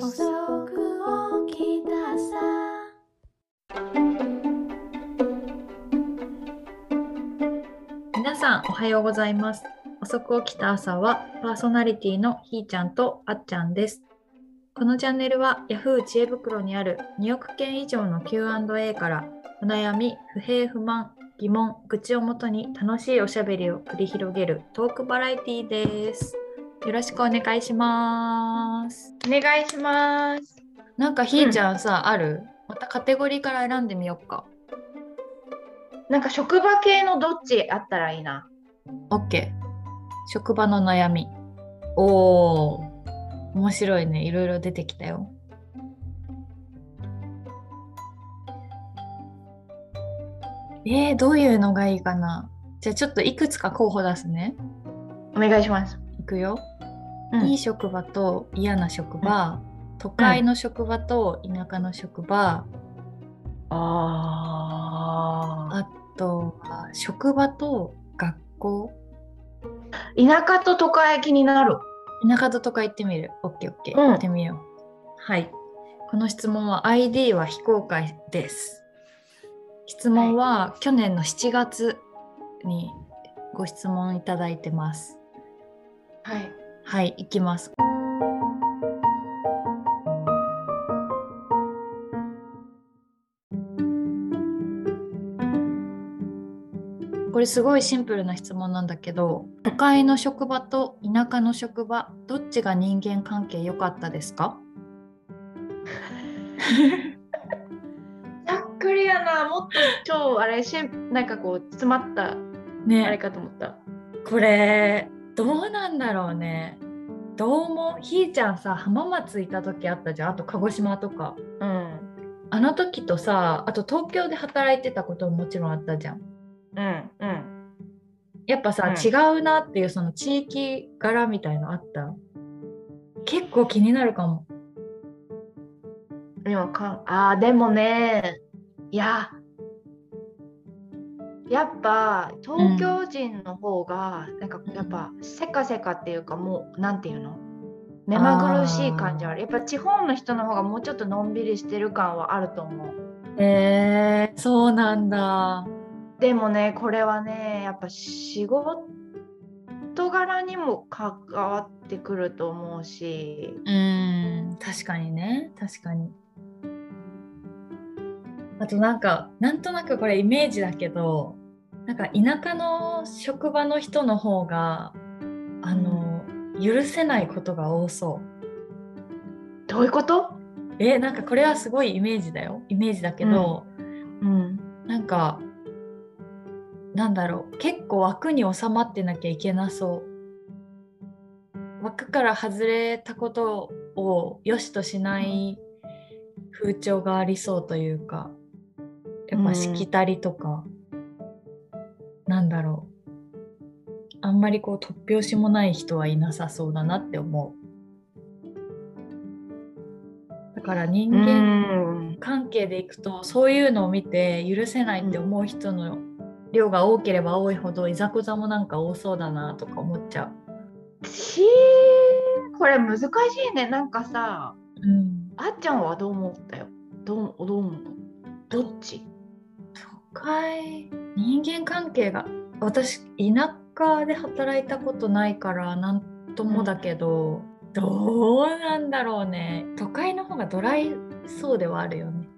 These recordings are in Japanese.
遅く起きたさ。皆さんおはようございます。遅く起きた朝はパーソナリティのひーちゃんとあっちゃんです。このチャンネルは Yahoo 知恵袋にある2億件以上の Q&A からお悩み不平不満疑問愚痴をもとに楽しいおしゃべりを繰り広げるトークバラエティです。よろしくお願いします。お願いします。なんかひーちゃんさ、ある？またカテゴリーから選んでみようか。なんか職場系のどっちあったらいいな。OK 職場の悩み。おー。面白いね。いろいろ出てきたよ。えー、どういうのがいいかな？じゃあちょっといくつか候補出すね。お願いします。いくよ、うんいい職場と嫌な職場、都会の職場と田舎の職場、ああとは職場と学校田舎と都会気になる。田舎ととか行ってみる。オッケーオッケー。うん行ってみよう。はい。この質問は ID は非公開です。質問は去年の7月にご質問いただいてます。はい。はい、行きます。これすごいシンプルな質問なんだけど都会の職場と田舎の職場どっちが人間関係良かったですか？ざっくりやな。もっと超あれしんなんかこう詰まったあれねかと思った。これどうなんだろうね。どうもひーちゃんさ浜松いた時あったじゃん？あと鹿児島とか。うん。あの時とさあと東京で働いてたことももちろんあったじゃん。うんうん。やっぱさ、うん。違うなっていうその地域柄みたいのあった？結構気になるかも。でもかあーでもねいややっぱ東京人の方が、なんかやっぱせかせかっていうかもうなんていうの？目まぐるしい感じある。やっぱ地方の人の方がもうちょっとのんびりしてる感はあると思う。えー、そうなんだ。でもねこれはねやっぱ仕事柄にも関わってくると思うし。うん確かにね。確かに。あとなんかなんとなくこれイメージだけどなんか田舎の職場の人の方があの、許せないことが多そう。どういうこと？えなんかこれはすごいイメージだよ。イメージだけど、うん。なんかなんだろう。結構枠に収まってなきゃいけなそう。枠から外れたことを良しとしない風潮がありそうというかやっぱしきたりとか、なんだろう。あんまりこう突拍子もない人はいなさそうだなって思う。だから人間、うん。関係でいくとそういうのを見て許せないって思う人の量が多ければ多いほどいざこざもなんか多そうだなとか思っちゃしこれ難しいね。なんかさう。うん、あっちゃんはどう思ったよ？どうどう思う？のどっち？都会人間関係が私田舎で働いたことないからなんともだけど、どうなんだろうね。都会の方がドライそうではあるよね。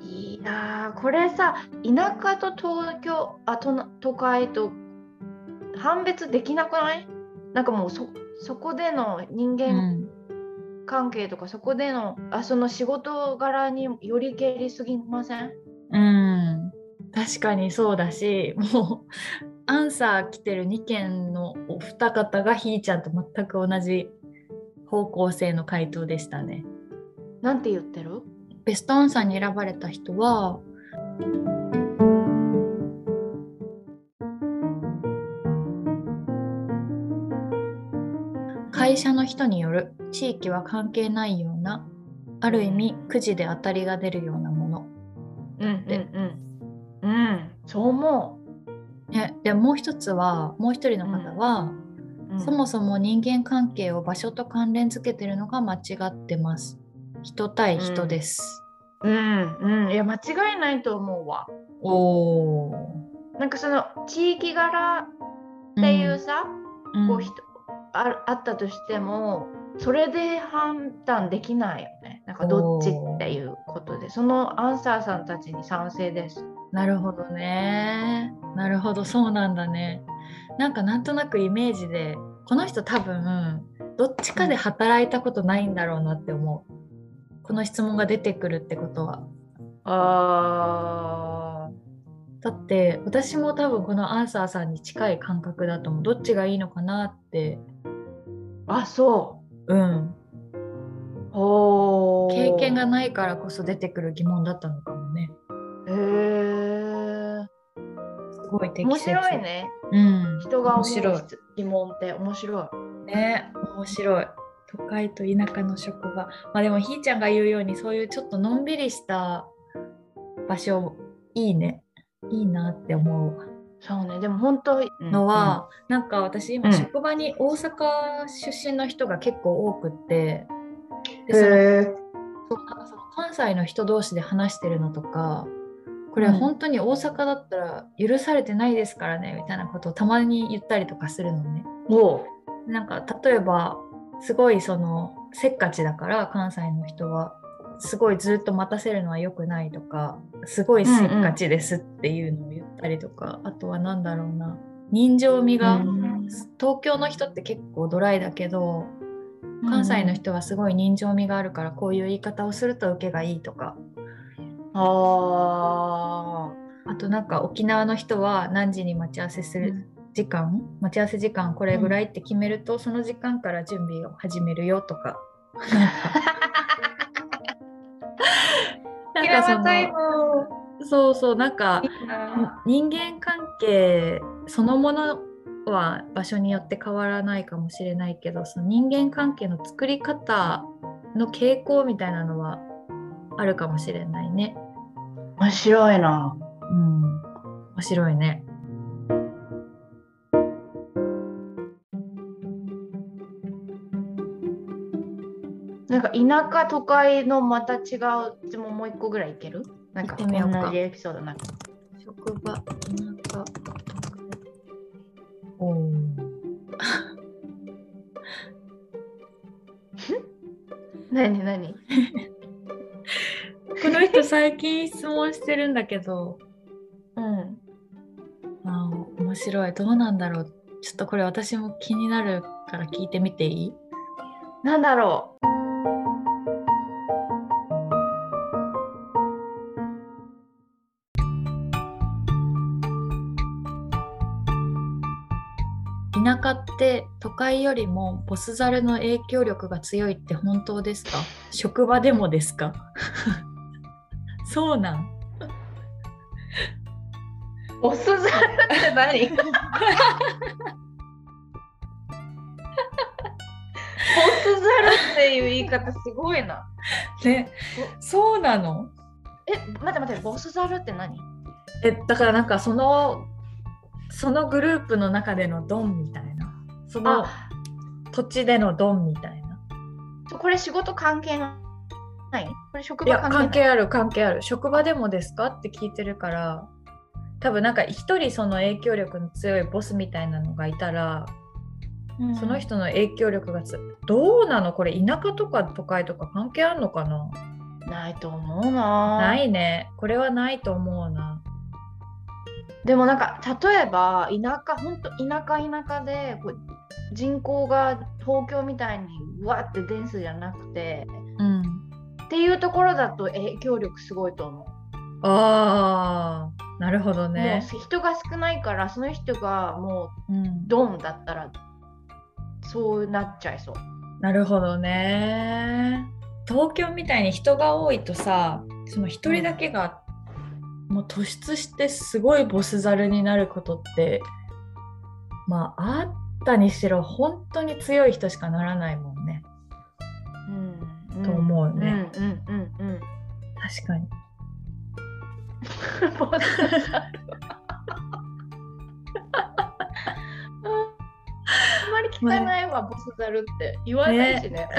いやーこれさ田舎と東京あとな都会と判別できなくない？なんかもうそそこでの人う間ん。関係とか、そこでのあその仕事柄によりけりすぎませんうん、確かにそうだしもうアンサー来てる2件のお二方がひーちゃんと全く同じ方向性の回答でしたね。なんて言ってる？ベストアンサーに選ばれた人は会社の人による地域は関係ないようなある意味くじで当たりが出るようなもの。うんうんそう思ね、でもう一つはもう一人の方は、う。うんそもそも人間関係を場所と関連づけてるのが間違ってます。人対人です。うんうんいや間違いないと思うわおお。なんかその地域柄っていうさ、うんこう人ああったとしてもそれで判断できないよねなんかどっちっていうことでそのアンサーさんたちに賛成ですなるほどね。なるほど、そうなんだね。なんかなんとなくイメージで、この人多分、どっちかで働いたことないんだろうなって思う。この質問が出てくるってことは。あだって、私も多分このアンサーさんに近い感覚だと思う。どっちがいいのかなって。あそうん。うおー経験がないからこそ出てくる疑問だったのかもね。へえすごい適面切。白い。ね。うん。人が面白い。疑問って面白い。ね面白い。都会と田舎の職場。まあでもひーちゃんが言うようにそういうちょっとのんびりした場所いいね。いいなって思そうね。でも本当うのは、なんか私今うん。職場に大阪出身の人が結構多くって、でその関西の人同士で話してるのとかこれうん本当に大阪だったら許されてないですからねみたいなことをたまに言ったりとかするのね。おう。なんか例えばすごいそのせっかちだから関西の人はすごいずっと待たせるのは良くないとかすごいせっかちですっていうのを言ったりとか、あとは何だろうな。人情味が、うん。東京の人って結構ドライだけど関西の人はすごい人情味があるからこういう言い方をすると受けがいいとかああとなんか沖縄の人は何時に待ち合わせする時間、待ち合わせ時間これぐらいって決めると、その時間から準備を始めるよとか。なんかそのそうそうなんか人間関係そのものは場所によって変わらないかもしれないけどその人間関係の作り方の傾向みたいなのはあるかもしれないね。面白いな。うん、面白いね。なんか田舎都会のまた違う質問もう一個ぐらいいける？なんか同じエピソードなんか職場、田舎、おー。何 何？この人最近質問してるんだけど、うん。あー面白い。どうなんだろう。ちょっとこれ私も気になるから聞いてみていい？なんだろ田舎って都会よりもボスザルの影響力が強いって本当ですか？職場でもですか？そうなん。うボスザルって何？ボスザルっていう言い方すごいな。ねそうなの。え待って待ってボスザルって何？えだからなんかそのそのグループの中でのドンみたいな。そのあ。土地でのドンみたいな。これ仕事関係ない？これ職場関係関係ある関係ある。職場でもですか？って聞いてるから。多分なんか一人その影響力の強いボスみたいなのがいたら、うん。その人の影響力がつどうなの？これ田舎とか都会とか関係あるのかな？ないと思うな。ないね。これはないと思うな。でもなんか例えば田舎本当田舎田舎でこう人口が東京みたいにうわってデンスじゃなくてうんっていうところだと影響力すごいと思う。あーなるほどね、もう人が少ないからその人がもううん、ドンだったらそうなっちゃいそう。なるほどね東京みたいに人が多いとさその一人だけがもう突出してすごいボスザルになることってまああったにしろ本当に強い人しかならないもんと思うねうんうんうんうん。確かに あんまり聞かないわ、ボスザルって言わないしね。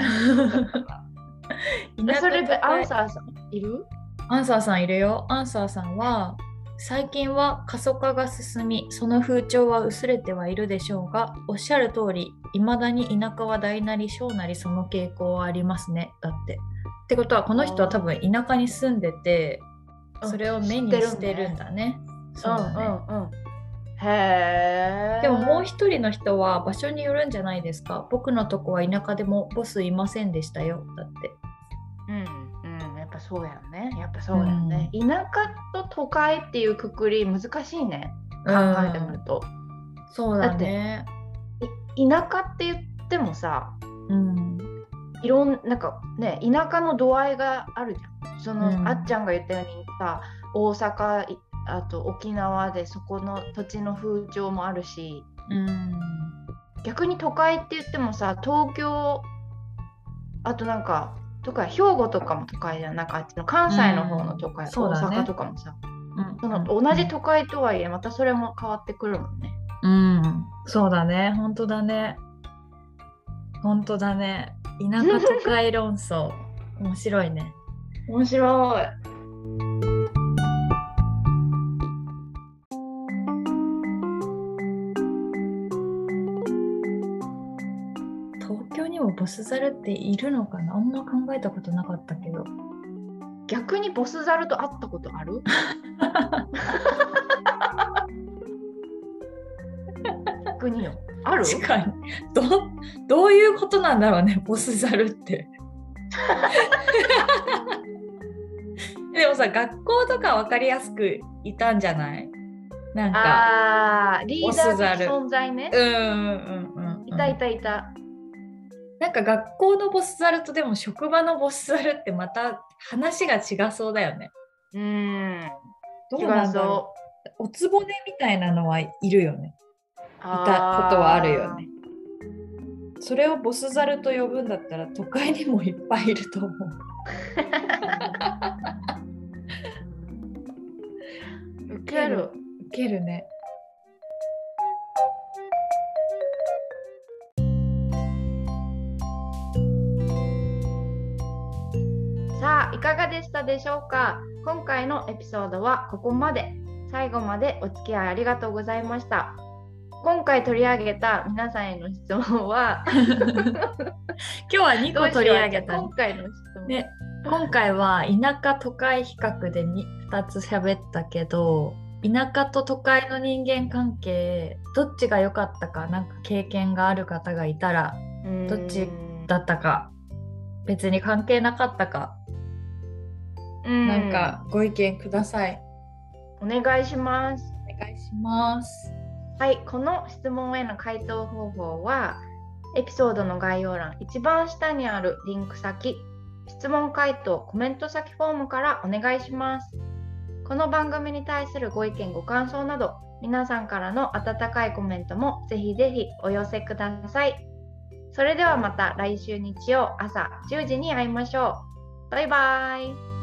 田舎それでアンサーさんいる？アンサーさんいるよ。アンサーさんは最近は過疎化が進みその風潮は薄れてはいるでしょうがおっしゃる通りいまだに田舎は大なり小なりその傾向はありますねだって。ってことはこの人は多分田舎に住んでてうんそれを目にしてるんだね。そうだね。うんうんうん。へえ。でももう一人の人は場所によるんじゃないですか。僕のとこは田舎でもボスいませんでしたよ。だって。そうやよね。やっぱそうやよね。田舎と都会っていうくくり難しいね。考えてみると。そうだね。い田舎って言ってもさ、うん。いろんなんかね田舎の度合いがあるじゃん。その、うんあっちゃんが言ったようにさ大阪いあと沖縄でそこの土地の風潮もあるしうん。逆に都会って言ってもさ東京あとなんかとか兵庫とかも都会じゃんなんかあっちの関西の方の都会、うん大阪とかもさうんその同じ都会とはいえまたそれも変わってくるもんね。うん、そうだね、本当だね。本当だね。田舎都会論争。面白いね。面白い。ボスザルっているのかな？あんま考えたことなかったけど。逆にボスザルと会ったことある？逆によ。ある？確かに。どどういうことなんだろうね、ボスザルって。でもさ、学校とか分かりやすくいたんじゃない？なんか。ああ、リーダーボスザル的存在ね。うんうんうんうん。いたいたいた。なんか学校のボスザルとでも職場のボスザルってまた話が違そうだよね。うーん。どう違なんだろう。おつぼねみたいなのはいるよね。いたことはあるよね。それをボスザルと呼ぶんだったら都会にもいっぱいいると思う。ウケる。ウケるね。いかがでしたでしょうか？今回のエピソードはここまで。最後までお付き合いありがとうございました。今回取り上げた皆さんへの質問は 今日は2個取り上げた今。回の質問。ね、今回は田舎都会比較で 2, 2つ喋ったけど田舎と都会の人間関係どっちが良かったかなんか経験がある方がいたらどっちだったか別に関係なかったか、うんなんかご意見くださいお願いします。お願いしますはい、この質問への回答方法は、エピソードの概要欄一番下にあるリンク先、質問回答コメント先フォームからお願いします。この番組に対するご意見ご感想など、皆さんからの温かいコメントもぜひぜひお寄せください。それではまた来週日曜朝10時に会いましょう。バイバイ。